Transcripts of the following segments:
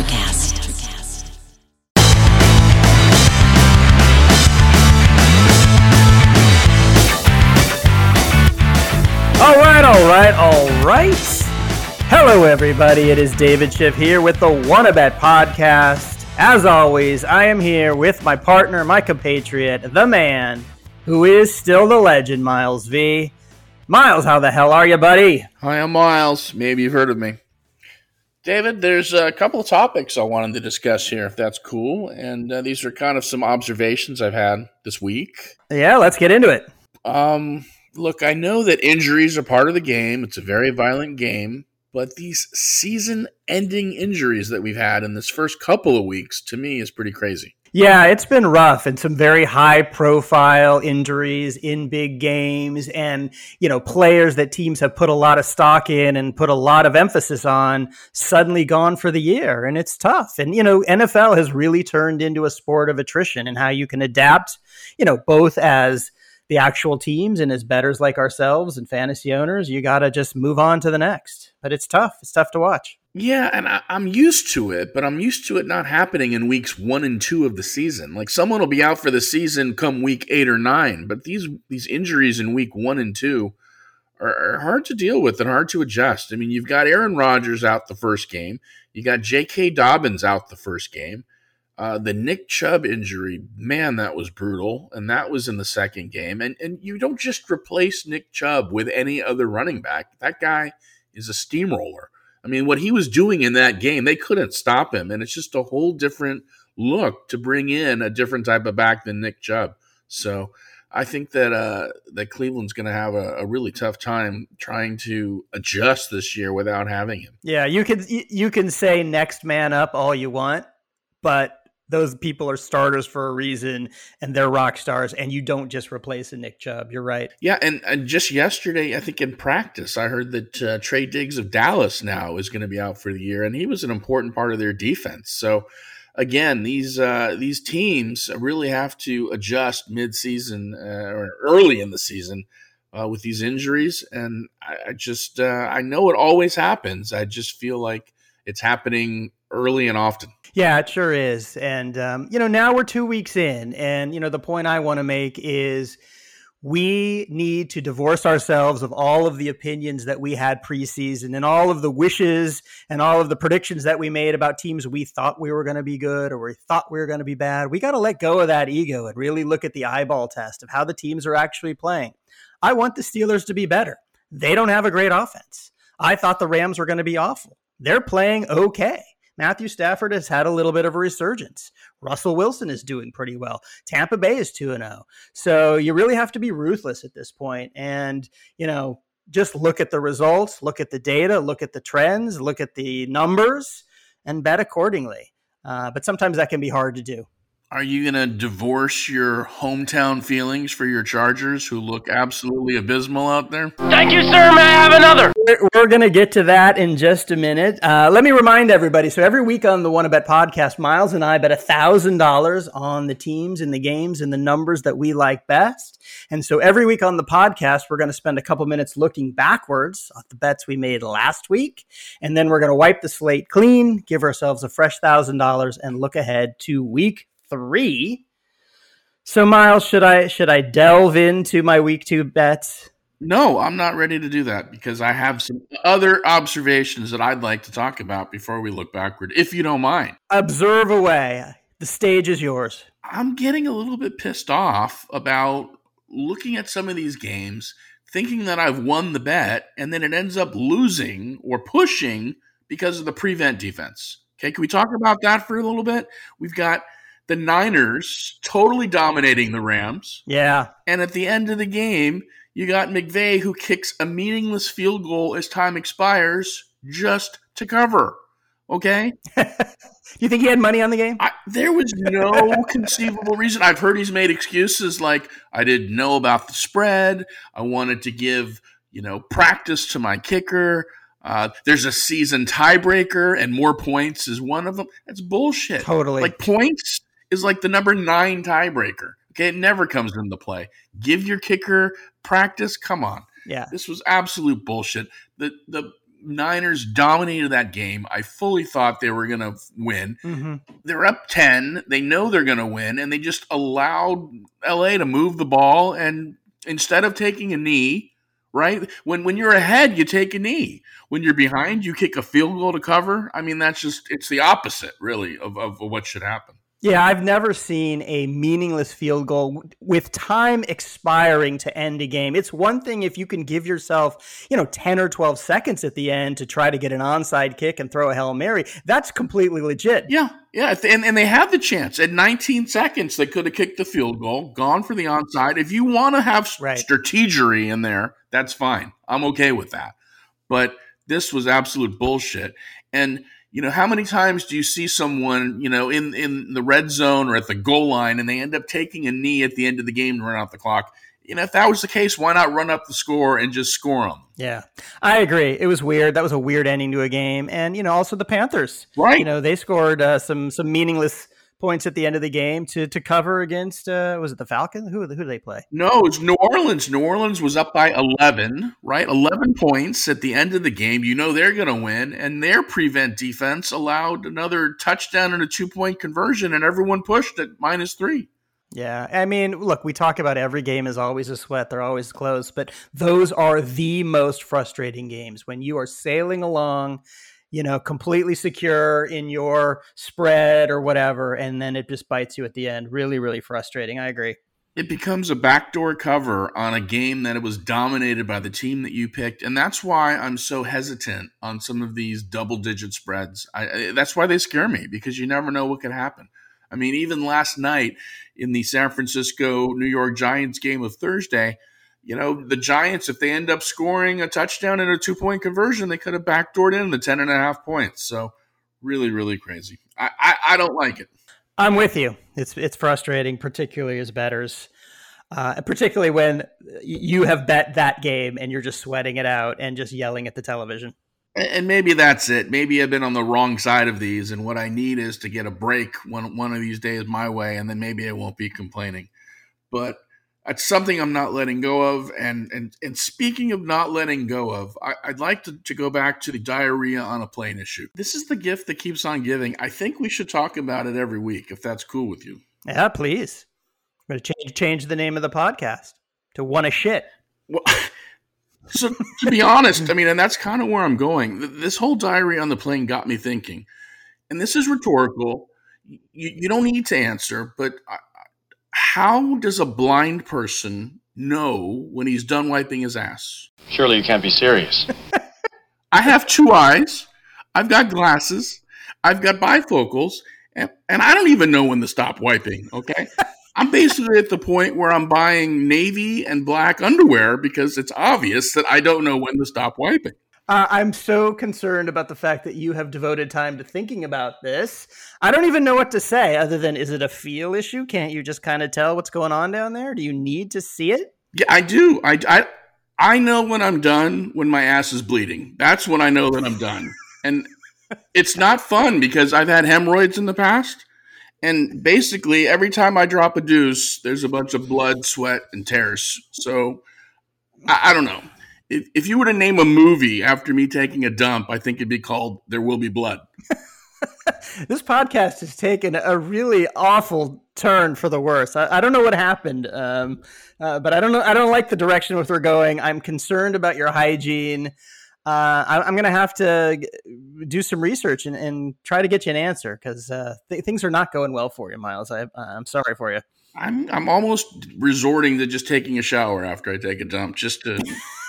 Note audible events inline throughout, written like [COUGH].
Electrocast. All right, all right, all right. Hello, everybody. It is David Schiff here with the Wannabet podcast. As always, I am here with my partner, my compatriot, the man who is still the legend, Miles V. Miles, how the hell are you, buddy? Hi, I'm Miles. Maybe you've heard of me. David, there's a couple of topics I wanted to discuss here, if that's cool. And uh, these are kind of some observations I've had this week. Yeah, let's get into it. Um, look, I know that injuries are part of the game. It's a very violent game, but these season-ending injuries that we've had in this first couple of weeks, to me, is pretty crazy. Yeah, it's been rough and some very high profile injuries in big games and, you know, players that teams have put a lot of stock in and put a lot of emphasis on suddenly gone for the year. And it's tough. And, you know, NFL has really turned into a sport of attrition and how you can adapt, you know, both as the actual teams and as bettors like ourselves and fantasy owners, you got to just move on to the next. But it's tough. It's tough to watch. Yeah, and I, am used to it, but I'm used to it not happening in weeks one and two of the season. Like someone will be out for the season come week eight or nine, but these these injuries in week one and two are, are hard to deal with and hard to adjust. I mean, you've got Aaron Rodgers out the first game, you got J.K. Dobbins out the first game. Uh, the Nick Chubb injury, man, that was brutal, and that was in the second game. And and you don't just replace Nick Chubb with any other running back. That guy is a steamroller. I mean, what he was doing in that game, they couldn't stop him. And it's just a whole different look to bring in a different type of back than Nick Chubb. So I think that uh, that Cleveland's going to have a, a, really tough time trying to adjust this year without having him. Yeah, you can you can say next man up all you want, but those people are starters for a reason and they're rock stars and you don't just replace a Nick Chubb. You're right. Yeah, and, and just yesterday, I think in practice, I heard that uh, Trey Diggs of Dallas now is going to be out for the year, and he was an important part of their defense. So again, these uh, these teams really have to adjust midseason uh, or early in the season. Uh, with these injuries, and I, I just uh, I know it always happens. I just feel like it's happening early and often. Yeah, it sure is. And, um, you know, now we're two weeks in. And, you know, the point I want to make is we need to divorce ourselves of all of the opinions that we had preseason and all of the wishes and all of the predictions that we made about teams we thought we were going to be good or we thought we were going to be bad. We got to let go of that ego and really look at the eyeball test of how the teams are actually playing. I want the Steelers to be better. They don't have a great offense. I thought the Rams were going to be awful. They're playing okay. Matthew Stafford has had a little bit of a resurgence. Russell Wilson is doing pretty well. Tampa Bay is 2 0. So you really have to be ruthless at this point. and, you know, just look at the results, look at the data, look at the trends, look at the numbers, and bet accordingly. Uh, but sometimes that can be hard to do. Are you going to divorce your hometown feelings for your Chargers, who look absolutely abysmal out there? Thank you, sir. May I have another? We're going to get to that in just a minute. Uh, let me remind everybody. So every week on the Wannabet podcast, Miles and I bet a thousand dollars on the teams and the games and the numbers that we like best. And so every week on the podcast, we're going to spend a couple minutes looking backwards at the bets we made last week, and then we're going to wipe the slate clean, give ourselves a fresh thousand dollars, and look ahead to week three. So, Miles, should I should I delve into my week two bets? No, I'm not ready to do that because I have some other observations that I'd like to talk about before we look backward, if you don't mind. Observe away. The stage is yours. I'm getting a little bit pissed off about looking at some of these games, thinking that I've won the bet, and then it ends up losing or pushing because of the prevent defense. Okay, can we talk about that for a little bit? We've got the Niners totally dominating the Rams. Yeah. And at the end of the game, you got McVay who kicks a meaningless field goal as time expires just to cover. Okay? [LAUGHS] you think he had money on the game? I, there was no [LAUGHS] conceivable reason. I've heard he's made excuses like I didn't know about the spread. I wanted to give, you know, practice to my kicker. Uh, there's a season tiebreaker, and more points is one of them. That's bullshit. Totally. Like points is like the number nine tiebreaker. Okay, it never comes into play. Give your kicker practice. Come on. Yeah. This was absolute bullshit. The the Niners dominated that game. I fully thought they were going to win. Mm-hmm. They're up 10. They know they're going to win, and they just allowed LA to move the ball. And instead of taking a knee, right? When when you're ahead, you take a knee. When you're behind, you kick a field goal to cover. I mean, that's just it's the opposite, really, of, of what should happen. Yeah, I've never seen a meaningless field goal with time expiring to end a game. It's one thing if you can give yourself, you know, 10 or 12 seconds at the end to try to get an onside kick and throw a Hail Mary. That's completely legit. Yeah, yeah. And, and they had the chance. At 19 seconds, they could have kicked the field goal, gone for the onside. If you want to have Right. strategery in there, that's fine. I'm okay with that. But this was absolute bullshit. And you know, how many times do you see someone, you know, in in the red zone or at the goal line and they end up taking a knee at the end of the game to run out the clock? You know, if that was the case, why not run up the score and just score them? Yeah, I agree. It was weird. That was a weird ending to a game, and you know, also the Panthers. Right. You know, they scored uh, some some meaningless points at the end of the game to to cover against. Uh, was it the Falcons? Who who did they play? No, it's New Orleans. New Orleans was up by 11, right? 11 points at the end of the game. You know they're going to win. And their prevent defense allowed another touchdown and a two point conversion, and everyone pushed at minus three. Yeah, I mean, look, we talk about every game is always a sweat. They're always close, but those are the most frustrating games when you are sailing along, you know, completely secure in your spread or whatever, and then it just bites you at the end. Really, really frustrating. I agree. It becomes a backdoor cover on a game that it was dominated by the team that you picked. And that's why I'm so hesitant on some of these double digit spreads. I, I, that's why they scare me because you never know what could happen. I mean, even last night in the San Francisco New York Giants game of Thursday, you know, the Giants, if they end up scoring a touchdown and a two point conversion, they could have backdoored in the 10 and a half points. So, really, really crazy. I, I, I don't like it. I'm with you. It's it's frustrating, particularly as bettors, uh, particularly when you have bet that game and you're just sweating it out and just yelling at the television. And maybe that's it. Maybe I've been on the wrong side of these, and what I need is to get a break one one of these days my way, and then maybe I won't be complaining. But that's something I'm not letting go of. And and and speaking of not letting go of, I, would like to, to go back to the diarrhea on a plane issue. This is the gift that keeps on giving. I think we should talk about it every week, if that's cool with you. Yeah, please. I'm going to change change the name of the podcast to "One a Shit." Well, [LAUGHS] so to be honest, I mean, and that's kind of where I'm going. This whole diary on the plane got me thinking, and this is rhetorical. You, you don't need to answer, but how does a blind person know when he's done wiping his ass? Surely you can't be serious. [LAUGHS] I have two eyes. I've got glasses. I've got bifocals, and, and I don't even know when to stop wiping. Okay. [LAUGHS] I'm basically at the point where I'm buying navy and black underwear because it's obvious that I don't know when to stop wiping. Uh, I'm so concerned about the fact that you have devoted time to thinking about this. I don't even know what to say other than is it a feel issue? Can't you just kind of tell what's going on down there? Do you need to see it? Yeah, I do. I, I, I know when I'm done when my ass is bleeding. That's when I know that I'm done. And it's not fun because I've had hemorrhoids in the past. And basically, every time I drop a deuce, there's a bunch of blood, sweat, and tears. So I, I don't know. If, if you were to name a movie after me taking a dump, I think it'd be called There Will Be Blood. [LAUGHS] this podcast has taken a really awful turn for the worse. I, I don't know what happened, um, uh, but I don't know. I don't like the direction which we're going. I'm concerned about your hygiene uh, I, am going to have to do some research and, and, try to get you an answer because uh, th- things are not going well for you, Miles. I, I'm sorry for you. I'm I'm almost resorting to just taking a shower after I take a dump, just to. [LAUGHS]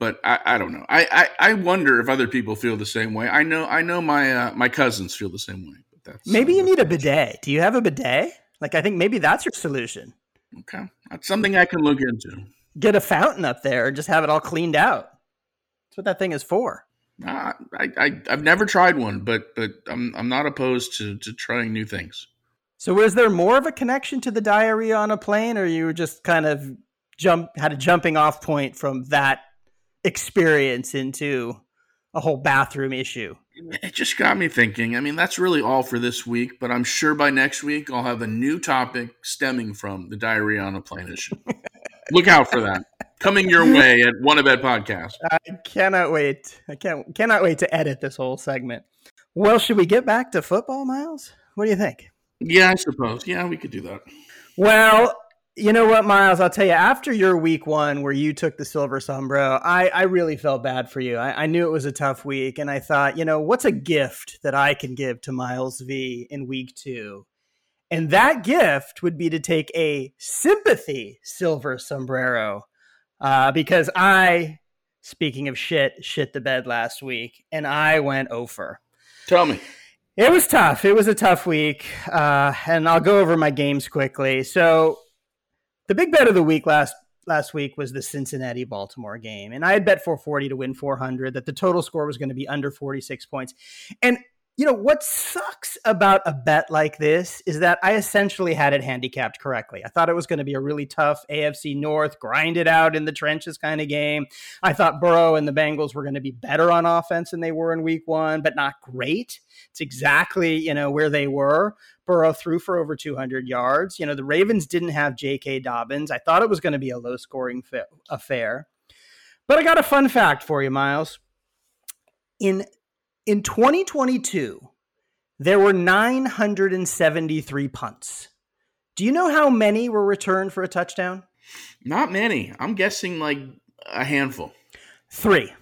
but I, I don't know. I, I, I wonder if other people feel the same way. I know I know my uh, my cousins feel the same way. But that's maybe you need a bidet. Do you have a bidet? Like I think maybe that's your solution. Okay, that's something I can look into. Get a fountain up there and just have it all cleaned out. That's what that thing is for. Uh, I, I I've never tried one, but but I'm I'm not opposed to to trying new things. So was there more of a connection to the diarrhea on a plane, or you were just kind of jump had a jumping off point from that experience into a whole bathroom issue? It just got me thinking. I mean, that's really all for this week, but I'm sure by next week I'll have a new topic stemming from the diarrhea on a plane issue. Look out for that coming your way at Wannabet Podcast. I cannot wait. I can't cannot wait to edit this whole segment. Well, should we get back to football, Miles? What do you think? Yeah, I suppose. Yeah, we could do that. Well, you know what, Miles? I'll tell you, after your week one where you took the silver sombrero, I, I really felt bad for you. I, I, knew it was a tough week, and I thought, you know, what's a gift that I can give to Miles V in week two? And that gift would be to take a sympathy silver sombrero uh, because I, speaking of shit, shit the bed last week, and I went over. Tell me. It was tough. It was a tough week, uh, and I'll go over my games quickly. So, the big bet of the week last last week was the Cincinnati Baltimore game, and I had bet 440 to win 400 that the total score was going to be under 46 points, and you know, what sucks about a bet like this is that I essentially had it handicapped correctly. I thought it was going to be a really tough AFC North, grind it out in the trenches kind of game. I thought Burrow and the Bengals were going to be better on offense than they were in week one, but not great. It's exactly, you know, where they were. Burrow threw for over 200 yards. You know, the Ravens didn't have J.K. Dobbins. I thought it was going to be a low scoring fa- affair. But I got a fun fact for you, Miles. In in 2022, there were 973 punts. Do you know how many were returned for a touchdown? Not many. I'm guessing like a handful. 3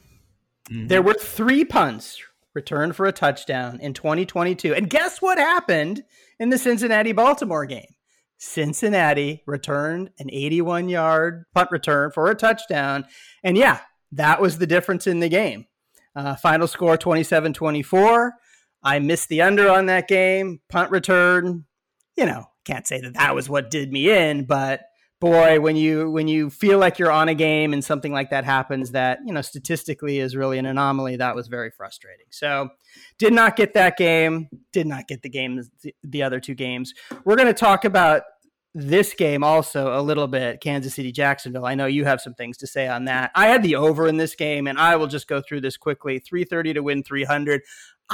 mm-hmm. There were three punts returned for a touchdown in 2022. And guess what happened in the Cincinnati Baltimore game? Cincinnati returned an 81 yard punt return for a touchdown. And yeah, that was the difference in the game. Uh, final score 27 24. I missed the under on that game. Punt return. You know, can't say that that was what did me in, but boy, when you when you feel like you're on a game and something like that happens that you know statistically is really an anomaly, that was very frustrating. So, did not get that game. Did not get the game the other two games. We're going to talk about this game also a little bit Kansas City Jacksonville. I know you have some things to say on that. I had the over in this game and I will just go through this quickly. 330 to win 300.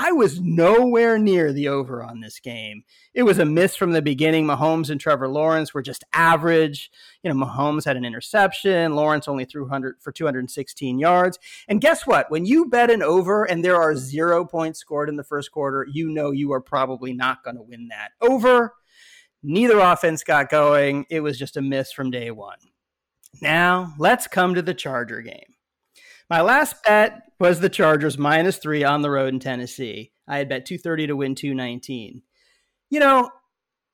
I was nowhere near the over on this game. It was a miss from the beginning. Mahomes and Trevor Lawrence were just average. You know, Mahomes had an interception. Lawrence only threw 100 for 216 yards. And guess what? When you bet an over and there are zero points scored in the first quarter, you know you are probably not going to win that. Over Neither offense got going. It was just a miss from day one. Now, let's come to the Charger game. My last bet was the Chargers minus three on the road in Tennessee. I had bet 230 to win 219. You know,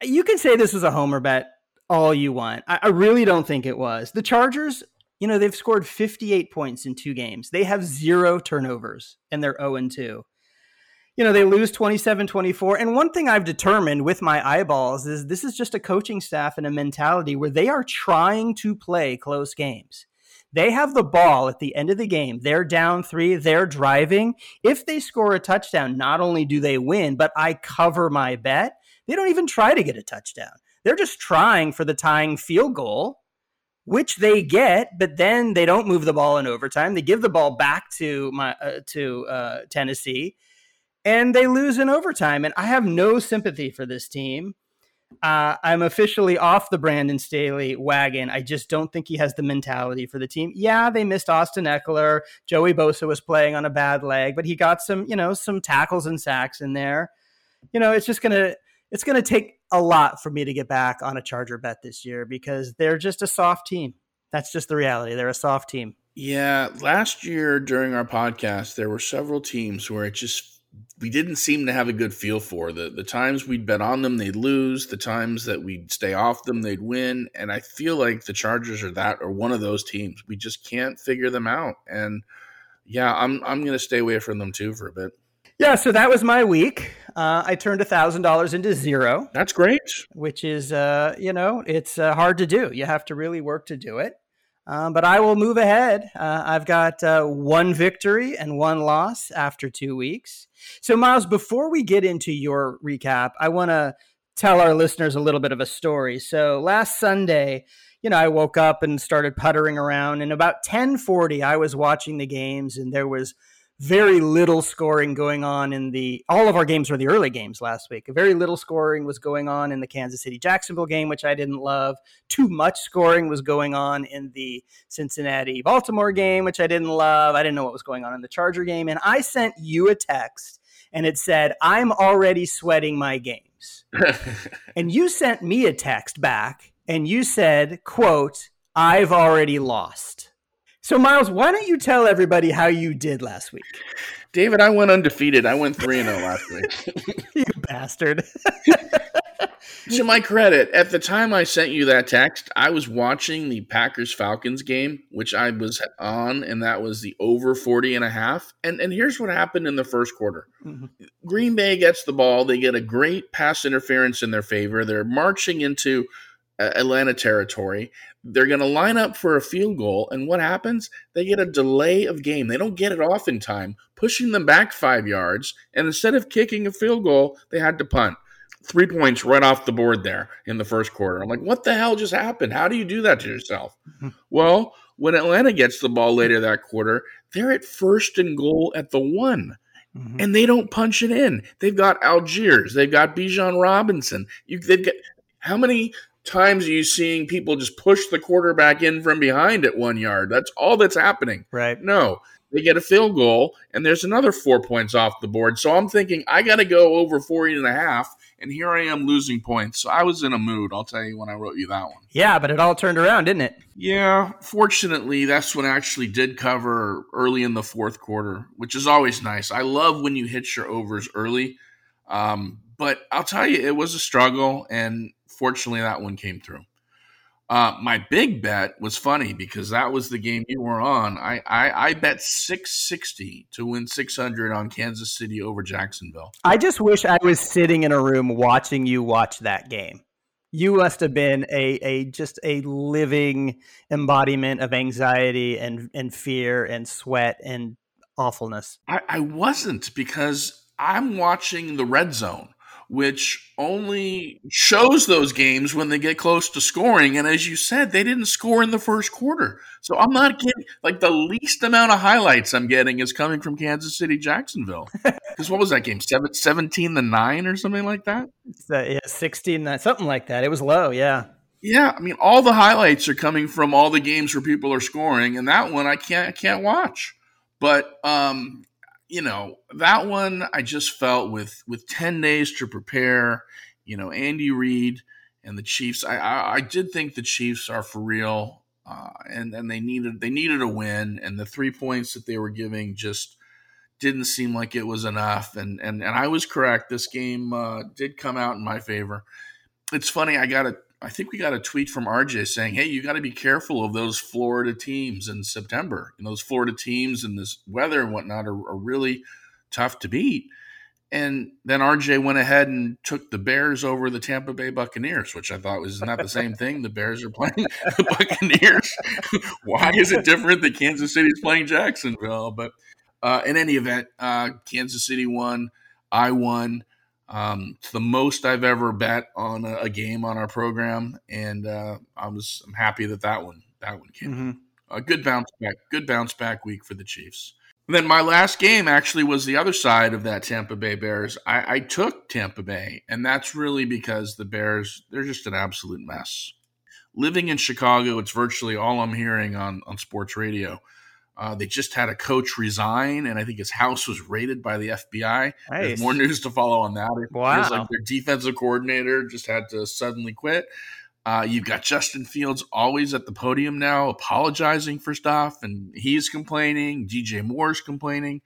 you can say this was a homer bet all you want. I, I really don't think it was. The Chargers, you know, they've scored 58 points in two games. They have zero turnovers and they're 0 2 you know, they lose 27 24. And one thing I've determined with my eyeballs is this is just a coaching staff and a mentality where they are trying to play close games. They have the ball at the end of the game. They're down three, they're driving. If they score a touchdown, not only do they win, but I cover my bet. They don't even try to get a touchdown. They're just trying for the tying field goal, which they get, but then they don't move the ball in overtime. They give the ball back to my uh, to uh, Tennessee and they lose in overtime. And I have no sympathy for this team. Uh, I'm officially off the Brandon Staley wagon. I just don't think he has the mentality for the team. Yeah, they missed Austin Ekeler. Joey Bosa was playing on a bad leg, but he got some, you know, some tackles and sacks in there. You know, it's just gonna it's gonna take a lot for me to get back on a Charger bet this year because they're just a soft team. That's just the reality. They're a soft team. Yeah, last year during our podcast, there were several teams where it just we didn't seem to have a good feel for. The the times we'd bet on them they'd lose. The times that we'd stay off them they'd win. And i feel like the chargers are that or one of those teams. We just can't figure them out. And yeah i'm i'm going to stay away from them too for a bit. Yeah so that was my week. Uh, i turned a thousand dollars into zero. That's great. Which is uh, you know it's uh, hard to do. You have to really work to do it um, but I will move ahead. Uh, I've got uh, one victory and one loss after two weeks. So, Miles, before we get into your recap, I want to tell our listeners a little bit of a story. So, last Sunday, you know, I woke up and started puttering around, and about 10:40, I was watching the games, and there was very little scoring going on in the all of our games were the early games last week. Very little scoring was going on in the Kansas City Jacksonville game, which I didn't love. Too much scoring was going on in the Cincinnati Baltimore game, which I didn't love. I didn't know what was going on in the Charger game, and I sent you a text and it said, "I'm already sweating my games." [LAUGHS] and you sent me a text back and you said, "quote I've already lost." So, Miles, why don't you tell everybody how you did last week? David, I went undefeated. I went 3 0 last week. [LAUGHS] you bastard. to my credit, at the time I sent you that text, I was watching the Packers Falcons game, which I was on, and that was the over 40 and a half. And, and here's what happened in the first quarter mm-hmm. Green Bay gets the ball. They get a great pass interference in their favor. They're marching into Atlanta territory. They're going to line up for a field goal, and what happens? They get a delay of game. They don't get it off in time, pushing them back five yards. And instead of kicking a field goal, they had to punt. Three points right off the board there in the first quarter. I'm like, what the hell just happened? How do you do that to yourself? well, when Atlanta gets the ball later that quarter, they're at first and goal at the one. Mm-hmm. And they don't punch it in. They've got Allgeier. They've got Bijan Robinson. You, they've got how many times are you seeing people just push the quarterback in from behind at one yard? That's all that's happening. Right. No, they get a field goal and there's another four points off the board. So I'm thinking I got to go over 40 and a half. And here I am losing points. So I was in a mood. I'll tell you when I wrote you that one. Yeah, but it all turned around, didn't it? Yeah. Fortunately, that's when I actually did cover early in the fourth quarter, which is always nice. I love when you hit your overs early. Um, but I'll tell you, it was a struggle. And fortunately, that one came through. Uh, my big bet was funny because that was the game you were on. I, I, I bet 660 to win 600 on Kansas City over Jacksonville. I just wish I was sitting in a room watching you watch that game. You must have been a, a just a living embodiment of anxiety and, and fear and sweat and awfulness. I, I wasn't because I'm watching the red zone which only shows those games when they get close to scoring. And as you said, they didn't score in the first quarter. So I'm not getting like the least amount of highlights I'm getting is coming from Kansas City, Jacksonville. [LAUGHS] Because what was that game? Seven, 17 to 9 or something like that? Uh, yeah, 16, something like that. It was low, yeah. Yeah, I mean, all the highlights are coming from all the games where people are scoring, and that one I can't I can't watch. But um, you know that one I just felt with with ten days to prepare. You know Andy Reid and the Chiefs. I I, I did think the Chiefs are for real, uh, and and they needed they needed a win, and the three points that they were giving just didn't seem like it was enough. And and and I was correct. This game uh, did come out in my favor. It's funny. I got a I think we got a tweet from RJ saying, "Hey, you got to be careful of those Florida teams in September. And those Florida teams and this weather and whatnot are, are, really tough to beat." And then RJ went ahead and took the Bears over the Tampa Bay Buccaneers, which I thought was not the same [LAUGHS] thing. The Bears are playing the Buccaneers. [LAUGHS] Why is it different that Kansas City is playing Jacksonville? But uh, in any event, uh, Kansas City won. I won. Um, it's the most I've ever bet on a, a game on our program, and uh, I was I'm happy that that one that one came. Mm-hmm. A good bounce back, good bounce back week for the Chiefs. And then my last game actually was the other side of that Tampa Bay Bears. I, I took Tampa Bay, and that's really because the Bears they're just an absolute mess. Living in Chicago, it's virtually all I'm hearing on on sports radio. Uh, they just had a coach resign, and I think his house was raided by the FBI. Nice. There's more news to follow on that. It wow. feels like their defensive coordinator just had to suddenly quit. Uh, you've got Justin Fields always at the podium now, apologizing for stuff, and he's complaining. DJ Moore's complaining.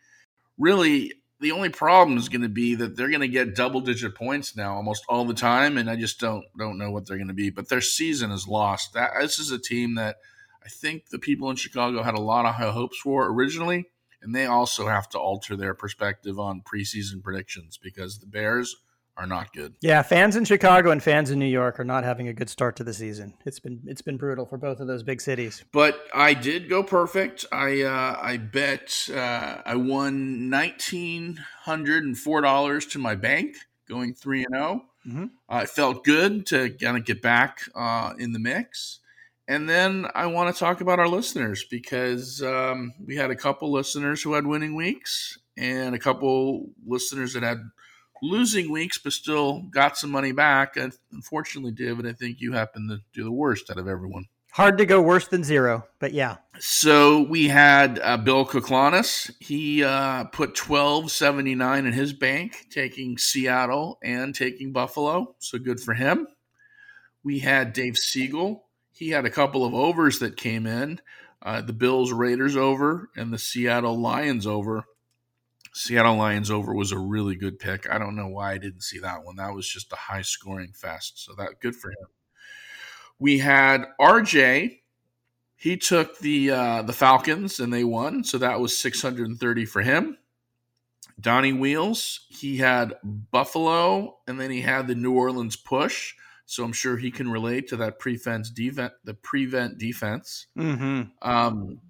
Really, the only problem is going to be that they're going to get double-digit points now almost all the time, and I just don't don't know what they're going to be. But their season is lost. That this is a team that – I think the people in Chicago had a lot of high hopes for originally, and they also have to alter their perspective on preseason predictions because the Bears are not good. Yeah, fans in Chicago and fans in New York are not having a good start to the season. It's been it's been brutal for both of those big cities. But I did go perfect. I uh, I bet uh, I won nineteen hundred and four dollars to my bank, going three and zero. Oh. Mm-hmm. It felt good to kind of get back uh, in the mix and then I want to talk about our listeners because um, we had a couple listeners who had winning weeks and a couple listeners that had losing weeks but still got some money back. And unfortunately, David, I think you happen to do the worst out of everyone. Hard to go worse than zero, but yeah. So we had uh, Bill Kuklanis. He uh, put twelve seventy nine in his bank, taking Seattle and taking Buffalo. So good for him. We had Dave Siegel. He had a couple of overs that came in. Uh, the Bills Raiders over and the Seattle Lions over. Seattle Lions over was a really good pick. I don't know why I didn't see that one. That was just a high scoring fest. So that good for him. We had RJ. He took the uh, the Falcons and they won, so that was 630 for him. Donnie Wheels, he had Buffalo, and then he had the New Orleans push. So I'm sure he can relate to that prevent defense, the prevent defense. Mm-hmm. Um,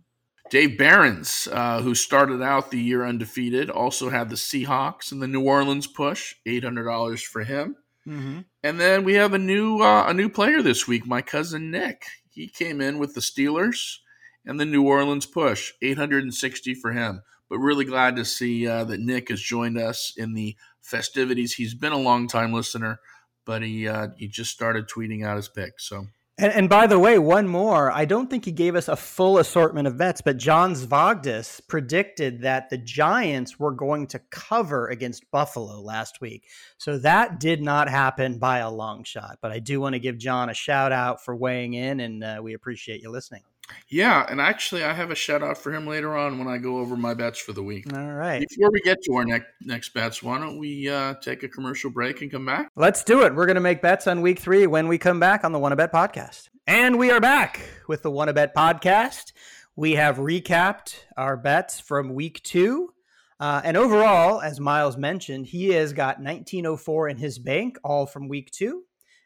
Dave Barons, uh, who started out the year undefeated, also had the Seahawks and the New Orleans push. Eight hundred dollars for him. Mm-hmm. And then we have a new uh, a new player this week. My cousin Nick. He came in with the Steelers and the New Orleans push. Eight hundred and sixty for him. But really glad to see uh, that Nick has joined us in the festivities. He's been a long time listener, but he uh, he just started tweeting out his picks. So And, and by the way, one more. I don't think he gave us a full assortment of bets, but John Zvogdis predicted that the Giants were going to cover against Buffalo last week. So that did not happen by a long shot. But I do want to give John a shout out for weighing in, and uh, we appreciate you listening. Yeah, and actually I have a shout out for him later on when I go over my bets for the week. All right. Before we get to our next next bets, why don't we uh, take a commercial break and come back? Let's do it. We're going to make bets on week three when we come back on the Wanna Bet podcast. And we are back with the Wanna Bet podcast. We have recapped our bets from week two. Uh, and overall, as Miles mentioned, he has got 1904 in his bank, all from week two.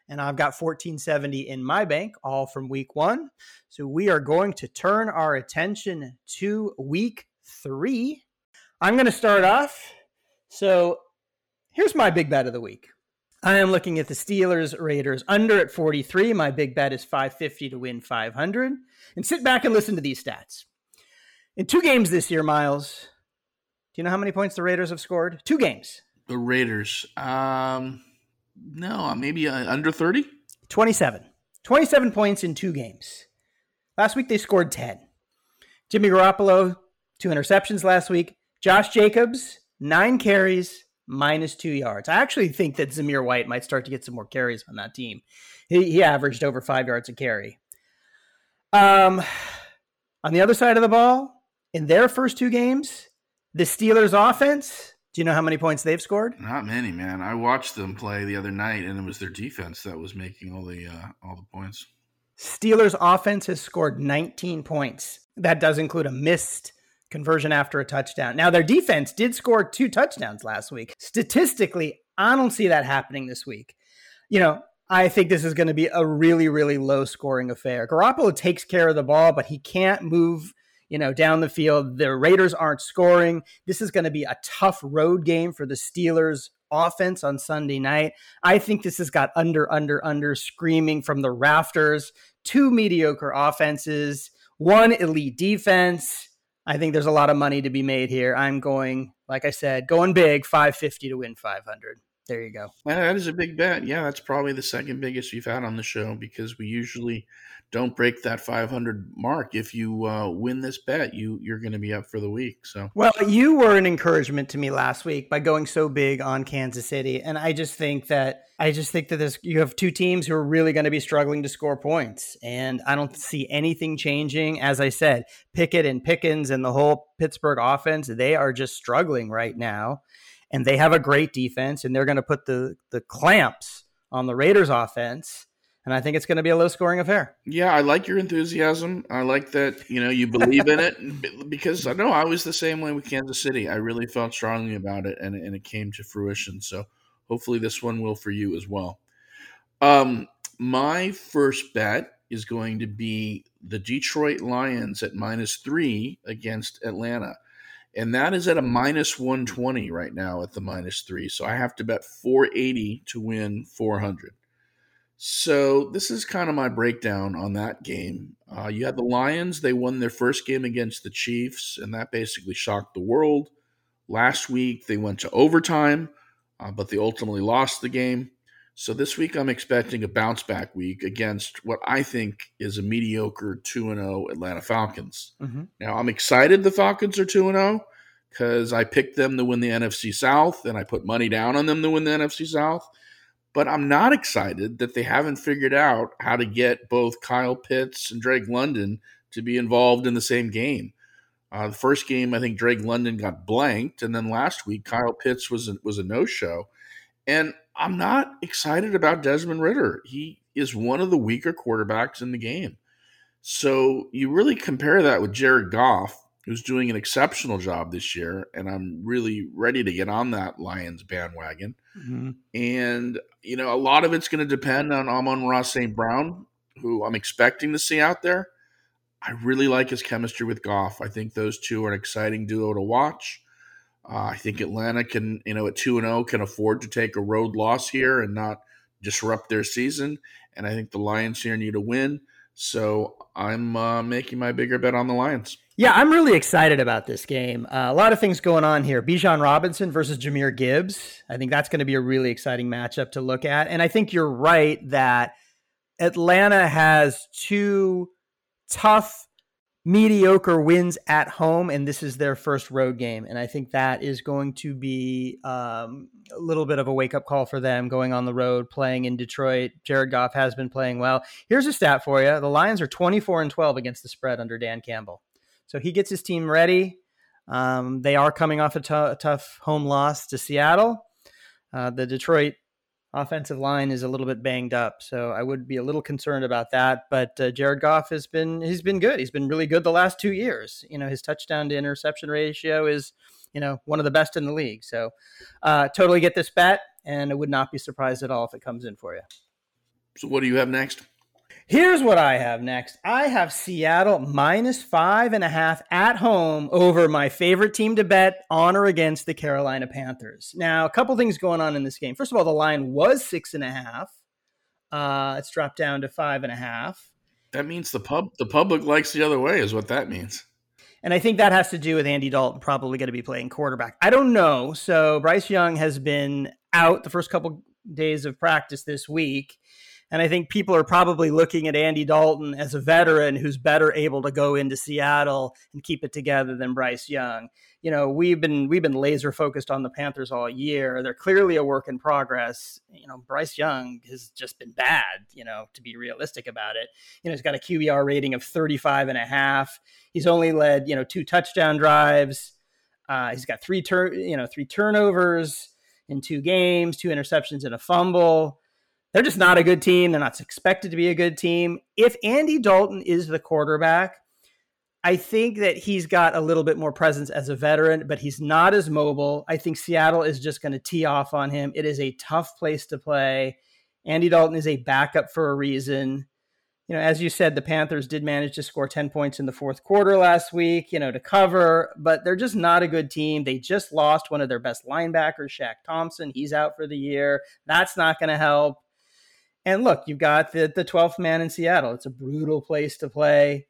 And I've got 1470 in my bank, all from week one. So we are going to turn our attention to week three. I'm going to start off. So here's my big bet of the week. I am looking at the Steelers Raiders under at 43. My big bet is 550 to win 500. And sit back and listen to these stats. In two games this year, Miles, do you know how many points the Raiders have scored? Two games. The Raiders. Um, no, maybe uh, under thirty. 27. 27 points in two games. Last week they scored 10. Jimmy Garoppolo, two interceptions last week. Josh Jacobs, nine carries, minus two yards. I actually think that Zamir White might start to get some more carries on that team. He, he averaged over five yards a carry. Um, on the other side of the ball, in their first two games, the Steelers offense, do you know how many points they've scored? Not many, man. I watched them play the other night, and it was their defense that was making all the uh, all the points. Steelers offense has scored 19 points. That does include a missed conversion after a touchdown. Now, their defense did score two touchdowns last week. Statistically, I don't see that happening this week. You know, I think this is going to be a really, really low scoring affair. Garoppolo takes care of the ball, but he can't move, you know, down the field. The Raiders aren't scoring. This is going to be a tough road game for the Steelers offense on Sunday night. I think this has got under, under, under screaming from the rafters. Two mediocre offenses, one elite defense. I think there's a lot of money to be made here. I'm going, like I said, going big, 550 to win 500. There you go. That is a big bet. Yeah, that's probably the second biggest we've had on the show because we usually don't break that 500 mark. If you uh, win this bet, you you're going to be up for the week. So Well, you were an encouragement to me last week by going so big on Kansas City, and I just think that I just think that this you have two teams who are really going to be struggling to score points, and I don't see anything changing. As I said, Pickett and Pickens and the whole Pittsburgh offense, they are just struggling right now, and they have a great defense, and they're going to put the the clamps on the Raiders offense. And I think it's going to be a low scoring affair. yeah, I like your enthusiasm. I like that you know you believe in it because I know I was the same way with Kansas City. I really felt strongly about it, and and it came to fruition. So hopefully this one will for you as well. Um, my first bet is going to be the Detroit Lions at minus three against Atlanta. And that is at a minus 120 right now at the minus three. So I have to bet 480 to win 400. So this is kind of my breakdown on that game. Uh, you had the Lions; they won their first game against the Chiefs, and that basically shocked the world. Last week they went to overtime, uh, but they ultimately lost the game. So this week I'm expecting a bounce back week against what I think is a mediocre 2 and 0 Atlanta Falcons. Mm-hmm. Now I'm excited the Falcons are 2 and 0 cuz I picked them to win the NFC South and I put money down on them to win the NFC South. But I'm not excited that they haven't figured out how to get both Kyle Pitts and Drake London to be involved in the same game. Uh, the first game, I think Drake London got blanked, and then last week Kyle Pitts was a, was a no show. And I'm not excited about Desmond Ridder. He is one of the weaker quarterbacks in the game. So you really compare that with Jared Goff, who's doing an exceptional job this year, and I'm really ready to get on that Lions bandwagon. Mm-hmm. And you know, a lot of it's going to depend on Amon-Ra St. Brown, who I'm expecting to see out there. I really like his chemistry with Goff. I think those two are an exciting duo to watch. Uh, I think Atlanta can, you know, at two and zero, oh, can afford to take a road loss here and not disrupt their season. And I think the Lions here need a win. So I'm uh, making my bigger bet on the Lions. Yeah, I'm really excited about this game. Uh, a lot of things going on here. Bijan Robinson versus Jahmyr Gibbs. I think that's going to be a really exciting matchup to look at. And I think you're right that Atlanta has two tough mediocre wins at home, and this is their first road game. And I think that is going to be um, a little bit of a wake up call for them going on the road, playing in Detroit. Jared Goff has been playing well. Here's a stat for you the Lions are 24 and 12 against the spread under Dan Campbell. So he gets his team ready. Um, they are coming off a, t- a tough home loss to Seattle. Uh, the Detroit offensive line is a little bit banged up, so I would be a little concerned about that. But uh, Jared Goff has been he's been good. He's been really good the last two years. You know, his touchdown to interception ratio is you know one of the best in the league. So uh, totally get this bet, and I would not be surprised at all if it comes in for you. So what do you have next? Here's what I have next. I have Seattle minus five and a half at home over my favorite team to bet on or against the Carolina Panthers. Now, a couple things going on in this game. First of all, the line was six and a half. Uh, it's dropped down to five and a half. That means the pub the public likes the other way, is what that means. And I think that has to do with Andy Dalton probably going to be playing quarterback. I don't know. So Bryce Young has been out the first couple days of practice this week. And I think people are probably looking at Andy Dalton as a veteran who's better able to go into Seattle and keep it together than Bryce Young. You know, we've been we've been laser focused on the Panthers all year. They're clearly a work in progress. You know, Bryce Young has just been bad, you know, to be realistic about it. You know, he's got a QBR rating of 35 and a half. He's only led, you know, two touchdown drives. Uh, he's got three turn, you know, three turnovers in two games, two interceptions and a fumble they're just not a good team. They're not expected to be a good team. If Andy Dalton is the quarterback, I think that he's got a little bit more presence as a veteran, but he's not as mobile. I think Seattle is just going to tee off on him. It is a tough place to play. Andy Dalton is a backup for a reason. You know, as you said, the Panthers did manage to score 10 points in the fourth quarter last week, you know, to cover, but they're just not a good team. They just lost one of their best linebackers, Shaq Thompson. He's out for the year. That's not going to help. And look, you've got the the 12th man in Seattle. It's a brutal place to play.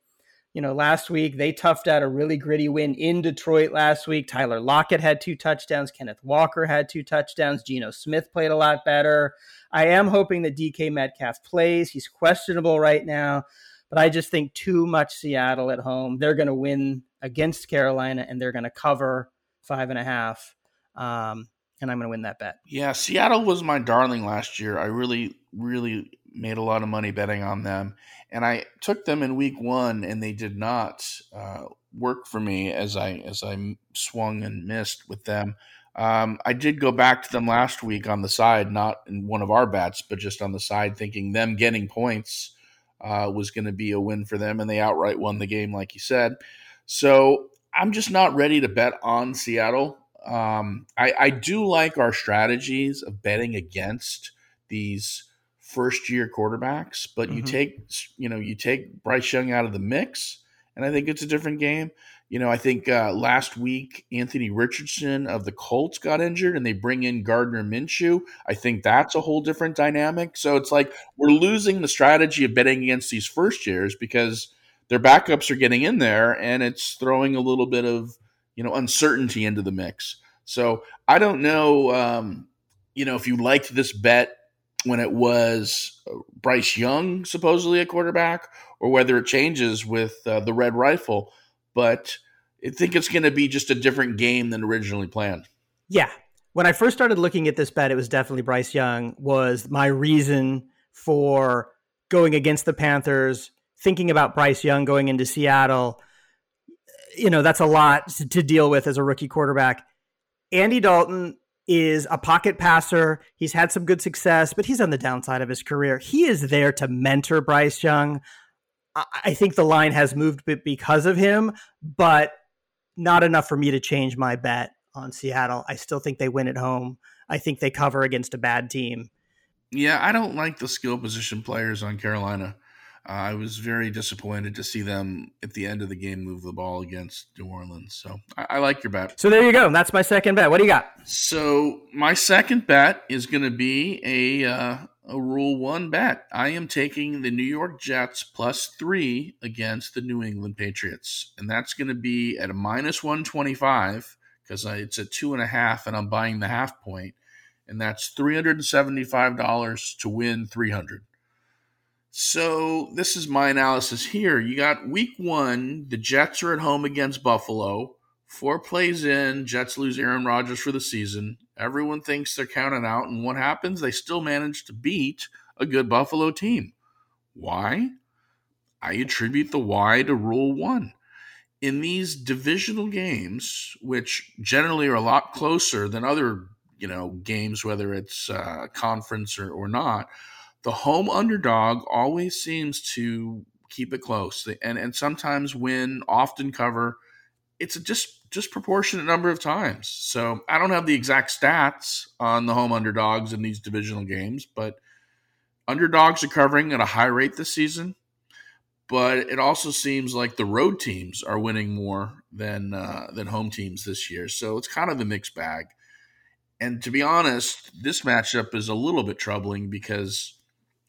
You know, last week they toughed out a really gritty win in Detroit last week. Tyler Lockett had two touchdowns. Kenneth Walker had two touchdowns. Geno Smith played a lot better. I am hoping that DK Metcalf plays. He's questionable right now, but I just think too much Seattle at home. They're going to win against Carolina and they're going to cover five and a half. Um, and I'm going to win that bet. Yeah, Seattle was my darling last year. I really really made a lot of money betting on them. And I took them in week one, and they did not uh, work for me as I as I swung and missed with them. Um, I did go back to them last week on the side, not in one of our bets, but just on the side, thinking them getting points uh, was going to be a win for them, and they outright won the game, like you said. So I'm just not ready to bet on Seattle. Um, I, I do like our strategies of betting against these first year quarterbacks, but mm-hmm. you take you know you take Bryce Young out of the mix, and I think it's a different game. You know, I think uh, last week Anthony Richardson of the Colts got injured, and they bring in Gardner Minshew. I think that's a whole different dynamic. So it's like we're losing the strategy of betting against these first years because their backups are getting in there, and it's throwing a little bit of you know uncertainty into the mix. So I don't know, um, you know, if you liked this bet when it was uh, Bryce Young supposedly a quarterback, or whether it changes with uh, the Red Rifle but I think it's going to be just a different game than originally planned. Yeah. When I first started looking at this bet, it was definitely Bryce Young was my reason for going against the Panthers, thinking about Bryce Young going into Seattle. You know, that's a lot to deal with as a rookie quarterback. Andy Dalton is a pocket passer. He's had some good success, but he's on the downside of his career. He is there to mentor Bryce Young. I think the line has moved because of him, but not enough for me to change my bet on Seattle. I still think they win at home. I think they cover against a bad team. Yeah, I don't like the skill position players on Carolina. I was very disappointed to see them at the end of the game move the ball against New Orleans. So I, I like your bet. So there you go. That's my second bet. What do you got? So my second bet is going to be a uh, a Rule One bet. I am taking the New York Jets plus three against the New England Patriots, and that's going to be at a minus one twenty five because it's a two and a half, and I'm buying the half point, and that's three hundred and seventy five dollars to win three hundred. So this is my analysis here. You got week one, the Jets are at home against Buffalo. Four plays in, Jets lose Aaron Rodgers for the season. Everyone thinks they're counted out, and what happens? They still manage to beat a good Buffalo team. Why? I attribute the why to Rule One. In these divisional games, which generally are a lot closer than other, you know, games, whether it's uh, conference or, or not, the home underdog always seems to keep it close and, and sometimes win, often cover. It's a just disproportionate number of times. So I don't have the exact stats on the home underdogs in these divisional games, but underdogs are covering at a high rate this season. But it also seems like the road teams are winning more than uh, than home teams this year. So it's kind of a mixed bag. And to be honest, this matchup is a little bit troubling because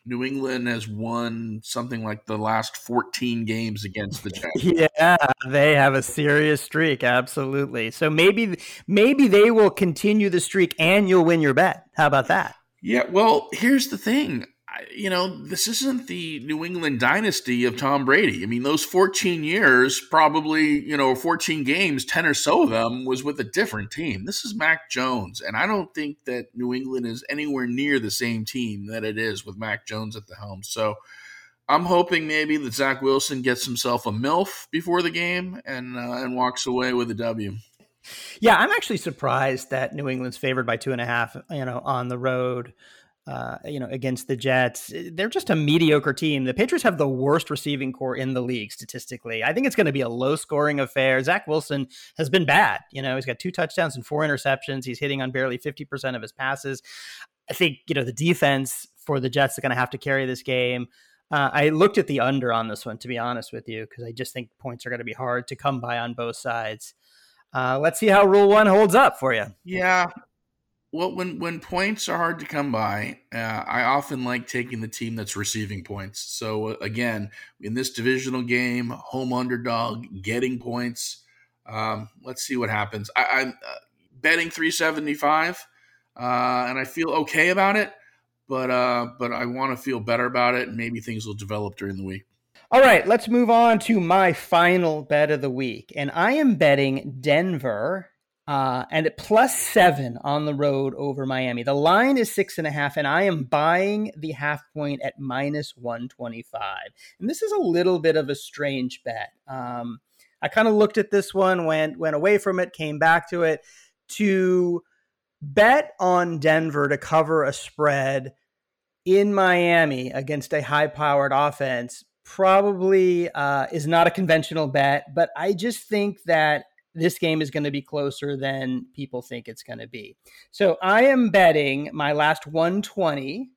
New England has won something like the last 14 games against the [LAUGHS] Jets. Yeah, they have a serious streak, absolutely. So maybe maybe they will continue the streak and you'll win your bet. How about that? Yeah, well, here's the thing you know, this isn't the New England dynasty of Tom Brady. I mean, those 14 years, probably, you know, 14 games, 10 or so of them was with a different team. This is Mac Jones. And I don't think that New England is anywhere near the same team that it is with Mac Jones at the helm. So I'm hoping maybe that Zach Wilson gets himself a MILF before the game and, uh, and walks away with a W. Yeah, I'm actually surprised that New England's favored by two and a half, you know, on the road uh, you know, against the Jets. They're just a mediocre team. The Patriots have the worst receiving corps in the league statistically. I think it's going to be a low scoring affair. Zach Wilson has been bad. You know, he's got two touchdowns and four interceptions. He's hitting on barely 50% of his passes. I think, you know, the defense for the Jets is going to have to carry this game. Uh, I looked at the under on this one, to be honest with you, because I just think points are going to be hard to come by on both sides. Uh, let's see how Rule One holds up for you. Yeah, well, when when points are hard to come by, uh, I often like taking the team that's receiving points. So uh, again, in this divisional game, home underdog, getting points. Um, let's see what happens. I, am uh, betting 375, uh, and I feel okay about it, but uh, but I want to feel better about it, and maybe things will develop during the week. All right, let's move on to my final bet of the week, and I am betting Denver uh, and at plus seven on the road over Miami. The line is six and a half, and I am buying the half point at minus 125. And this is a little bit of a strange bet. Um, I kind of looked at this one, went went away from it, came back to it. To bet on Denver to cover a spread in Miami against a high powered offense probably uh, is not a conventional bet, but I just think that this game is going to be closer than people think it's going to be. So I am betting my last 120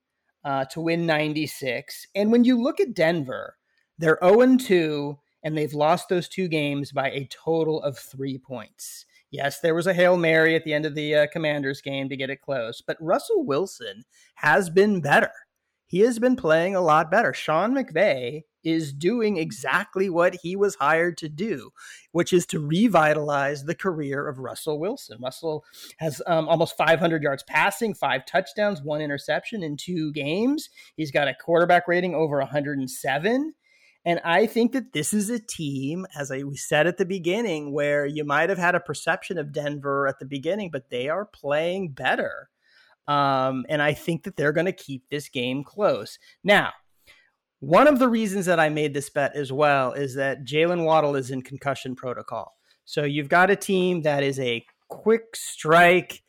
uh, to win 96. And when you look at Denver, they're 0 2 and they've lost those two games by a total of three points. Yes, there was a Hail Mary at the end of the uh, Commanders game to get it close, but Russell Wilson has been better. He has been playing a lot better. Sean McVay is doing exactly what he was hired to do, which is to revitalize the career of Russell Wilson. Russell has um, almost 500 yards passing, five touchdowns, one interception in two games. He's got a quarterback rating over 107. And I think that this is a team, as I we said at the beginning, where you might have had a perception of Denver at the beginning, but they are playing better. Um, and I think that they're going to keep this game close. Now, one of the reasons that I made this bet as well is that Jaylen Waddle is in concussion protocol. So you've got a team that is a quick strike,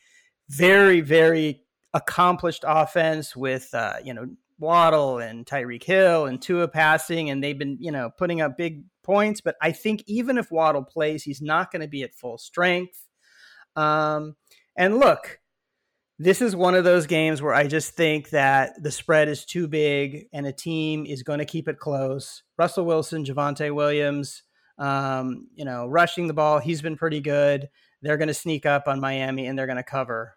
very, very accomplished offense with, uh, you know, Waddle and Tyreek Hill and Tua passing, and they've been, you know, putting up big points. But I think even if Waddle plays, he's not going to be at full strength. Um, and look, this is one of those games where I just think that the spread is too big and a team is going to keep it close. Russell Wilson, Javonte Williams, um, you know, rushing the ball, he's been pretty good. They're going to sneak up on Miami and they're going to cover.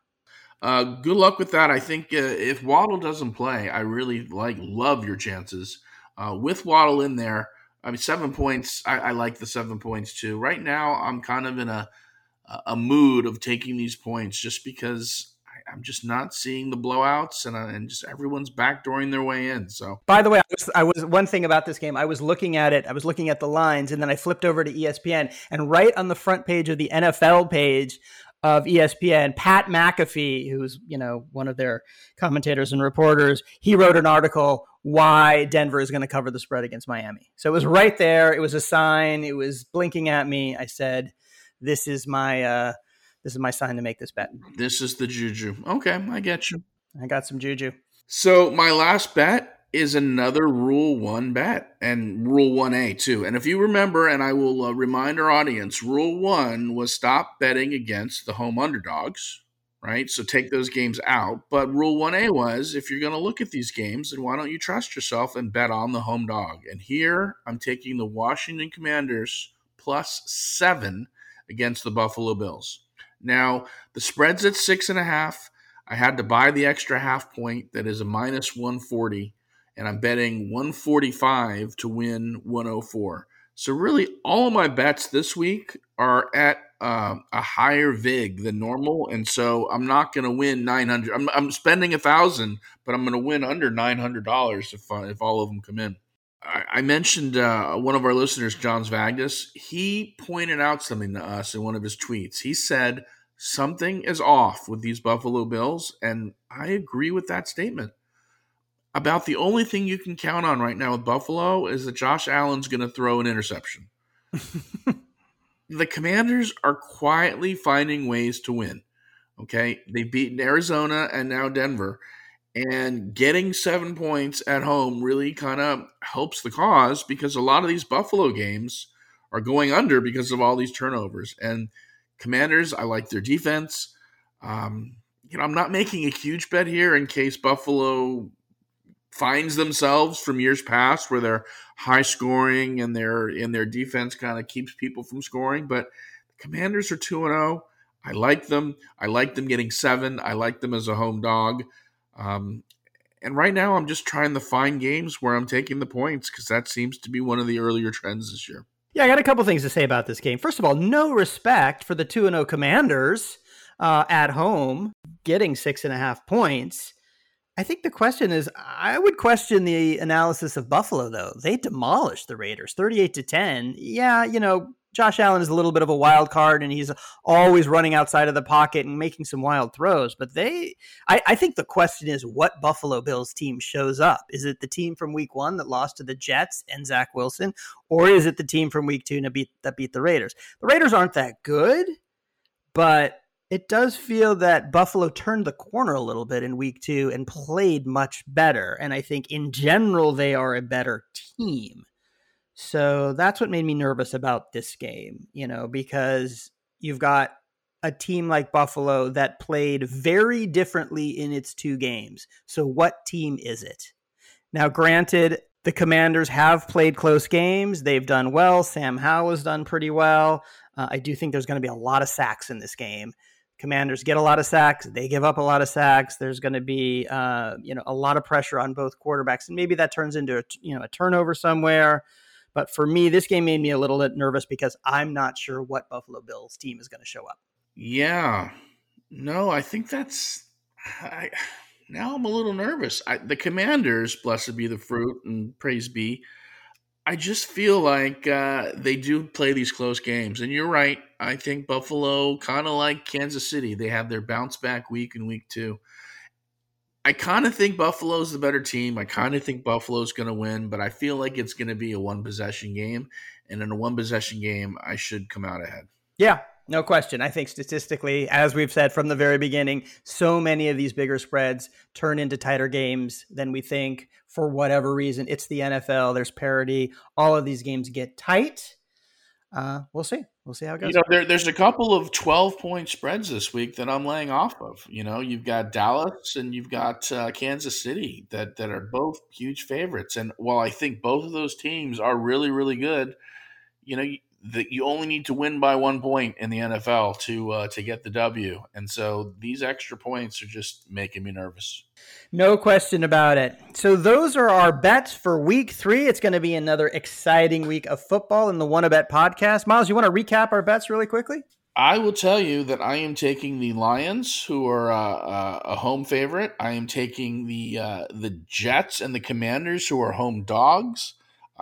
Uh, good luck with that. I think uh, if Waddle doesn't play, I really like love your chances uh, with Waddle in there. I mean, seven points. I, I like the seven points too. Right now, I'm kind of in a a mood of taking these points just because I'm just not seeing the blowouts, and, uh, and just everyone's backdooring their way in. So, by the way, I was, I was one thing about this game. I was looking at it. I was looking at the lines, and then I flipped over to ESPN, and right on the front page of the NFL page of ESPN, Pat McAfee, who's you know one of their commentators and reporters, he wrote an article why Denver is going to cover the spread against Miami. So it was right there. It was a sign. It was blinking at me. I said, "This is my." Uh, this is my sign to make this bet. This is the juju. Okay, I get you. I got some juju. So my last bet is another Rule One bet and Rule One A too. And if you remember, and I will uh, remind our audience, Rule One was stop betting against the home underdogs. Right, so take those games out. But Rule 1A was if you're going to look at these games, then why don't you trust yourself and bet on the home dog? And here I'm taking the Washington Commanders plus seven against the Buffalo Bills. Now, the spread's at six and a half. I had to buy the extra half point that is a minus 140, and I'm betting 145 to win 104. So, really, all of my bets this week are at uh, a higher VIG than normal. And so I'm not going to win 900. I'm, I'm spending a thousand, but I'm going to win under $900 if, uh, if all of them come in. I, mentioned uh, one of our listeners, Johns Zvagdis. He pointed out something to us in one of his tweets. He said something is off with these Buffalo Bills, and I agree with that statement. About the only thing you can count on right now with Buffalo is that Josh Allen's going to throw an interception. [LAUGHS] the Commanders are quietly finding ways to win. Okay, they've beaten Arizona and now Denver and getting seven points at home really kind of helps the cause because a lot of these Buffalo games are going under because of all these turnovers. And Commanders, I like their defense. Um, you know, I'm not making a huge bet here in case Buffalo finds themselves from years past where they're high scoring and their and their defense kind of keeps people from scoring. But the Commanders are two and zero. Oh. I like them. I like them getting seven. I like them as a home dog. Um, and right now, I'm just trying to find games where I'm taking the points because that seems to be one of the earlier trends this year. Yeah, I got a couple things to say about this game. First of all, no respect for the 2 0 commanders uh, at home getting six and a half points. I think the question is I would question the analysis of Buffalo, though. They demolished the Raiders 38 to 10. Yeah, you know, Josh Allen is a little bit of a wild card and he's always running outside of the pocket and making some wild throws. But they, I, I, think the question is what Buffalo Bills team shows up? Is it the team from week one that lost to the Jets and Zach Wilson? Or is it the team from week two that beat, that beat the Raiders? The Raiders aren't that good, but it does feel that Buffalo turned the corner a little bit in week two and played much better. And I think in general, they are a better team. So that's what made me nervous about this game, you know, because you've got a team like Buffalo that played very differently in its two games. So what team is it? Now, granted, the Commanders have played close games. They've done well. Sam Howell has done pretty well. Uh, I do think there's going to be a lot of sacks in this game. Commanders get a lot of sacks. They give up a lot of sacks. There's going to be, uh, you know, a lot of pressure on both quarterbacks, and maybe that turns into a, you know a turnover somewhere. But for me, this game made me a little bit nervous because I'm not sure what Buffalo Bills team is going to show up. Yeah, no, I think that's. I, now I'm a little nervous. I, the Commanders, blessed be the fruit and praise be, I just feel like uh, they do play these close games. And you're right. I think Buffalo, kind of like Kansas City, they have their bounce back week in week two. I kind of think Buffalo's the better team. I kind of think Buffalo's going to win, but I feel like it's going to be a one possession game. And in a one possession game, I should come out ahead. Yeah, no question. I think statistically, as we've said from the very beginning, so many of these bigger spreads turn into tighter games than we think for whatever reason. It's the NFL, there's parity. All of these games get tight. Uh, we'll see. We'll see how it goes. You know, there, there's a couple of 12 point spreads this week that I'm laying off of. You know, you've got Dallas and you've got uh, Kansas City that, that are both huge favorites. And while I think both of those teams are really, really good, you know, that you only need to win by one point in the NFL to uh, to get the W, and so these extra points are just making me nervous. No question about it. So those are our bets for Week Three. It's going to be another exciting week of football in the Wannabet podcast. Miles, you want to recap our bets really quickly? I will tell you that I am taking the Lions, who are uh, uh, a home favorite. I am taking the uh, the Jets and the Commanders, who are home dogs.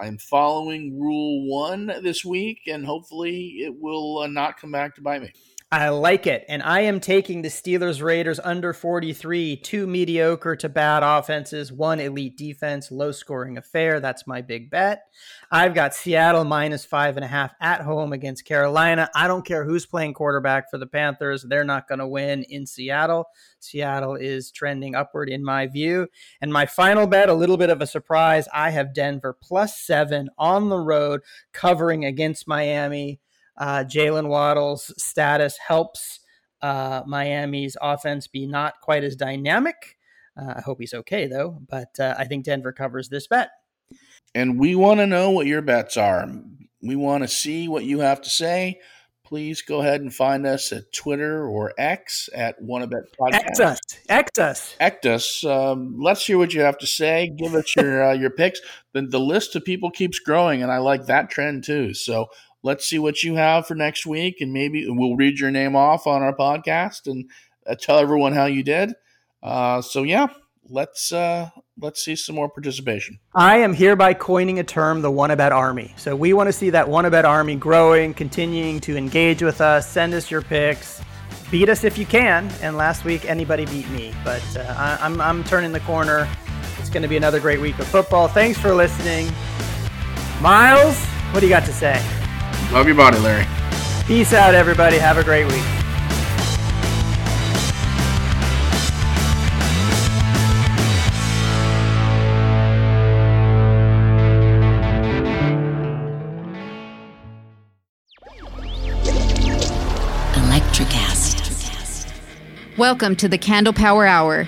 I'm following rule one this week, and hopefully it will uh, not come back to bite me. I like it. And I am taking the Steelers Raiders under 43, two mediocre to bad offenses, one elite defense, low scoring affair. That's my big bet. I've got Seattle minus five and a half at home against Carolina. I don't care who's playing quarterback for the Panthers. They're not going to win in Seattle. Seattle is trending upward in my view. And my final bet, a little bit of a surprise. I have Denver plus seven on the road covering against Miami. Uh, Jaylen Waddle's status helps uh, Miami's offense be not quite as dynamic. Uh, I hope he's okay though, but uh, I think Denver covers this bet. And we want to know what your bets are. We want to see what you have to say. Please go ahead and find us at Twitter or X at Wannabet Podcast. X us, X us, X us. Um, let's hear what you have to say. Give us your uh, your picks. The, the list of people keeps growing, and I like that trend too. So let's see what you have for next week, and maybe we'll read your name off on our podcast and uh, tell everyone how you did. Uh, so yeah, let's uh, let's see some more participation. I am hereby coining a term, the Wannabet Army. So we want to see that Wannabet Army growing, continuing to engage with us. Send us your picks. Beat us if you can. And last week, anybody beat me. But uh, I, I'm, I'm turning the corner. It's going to be another great week of football. Thanks for listening. Miles, what do you got to say? Love your body, Larry. Peace out, everybody. Have a great week. Electricast. Welcome to the Candle Power Hour.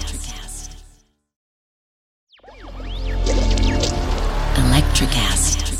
Electricast.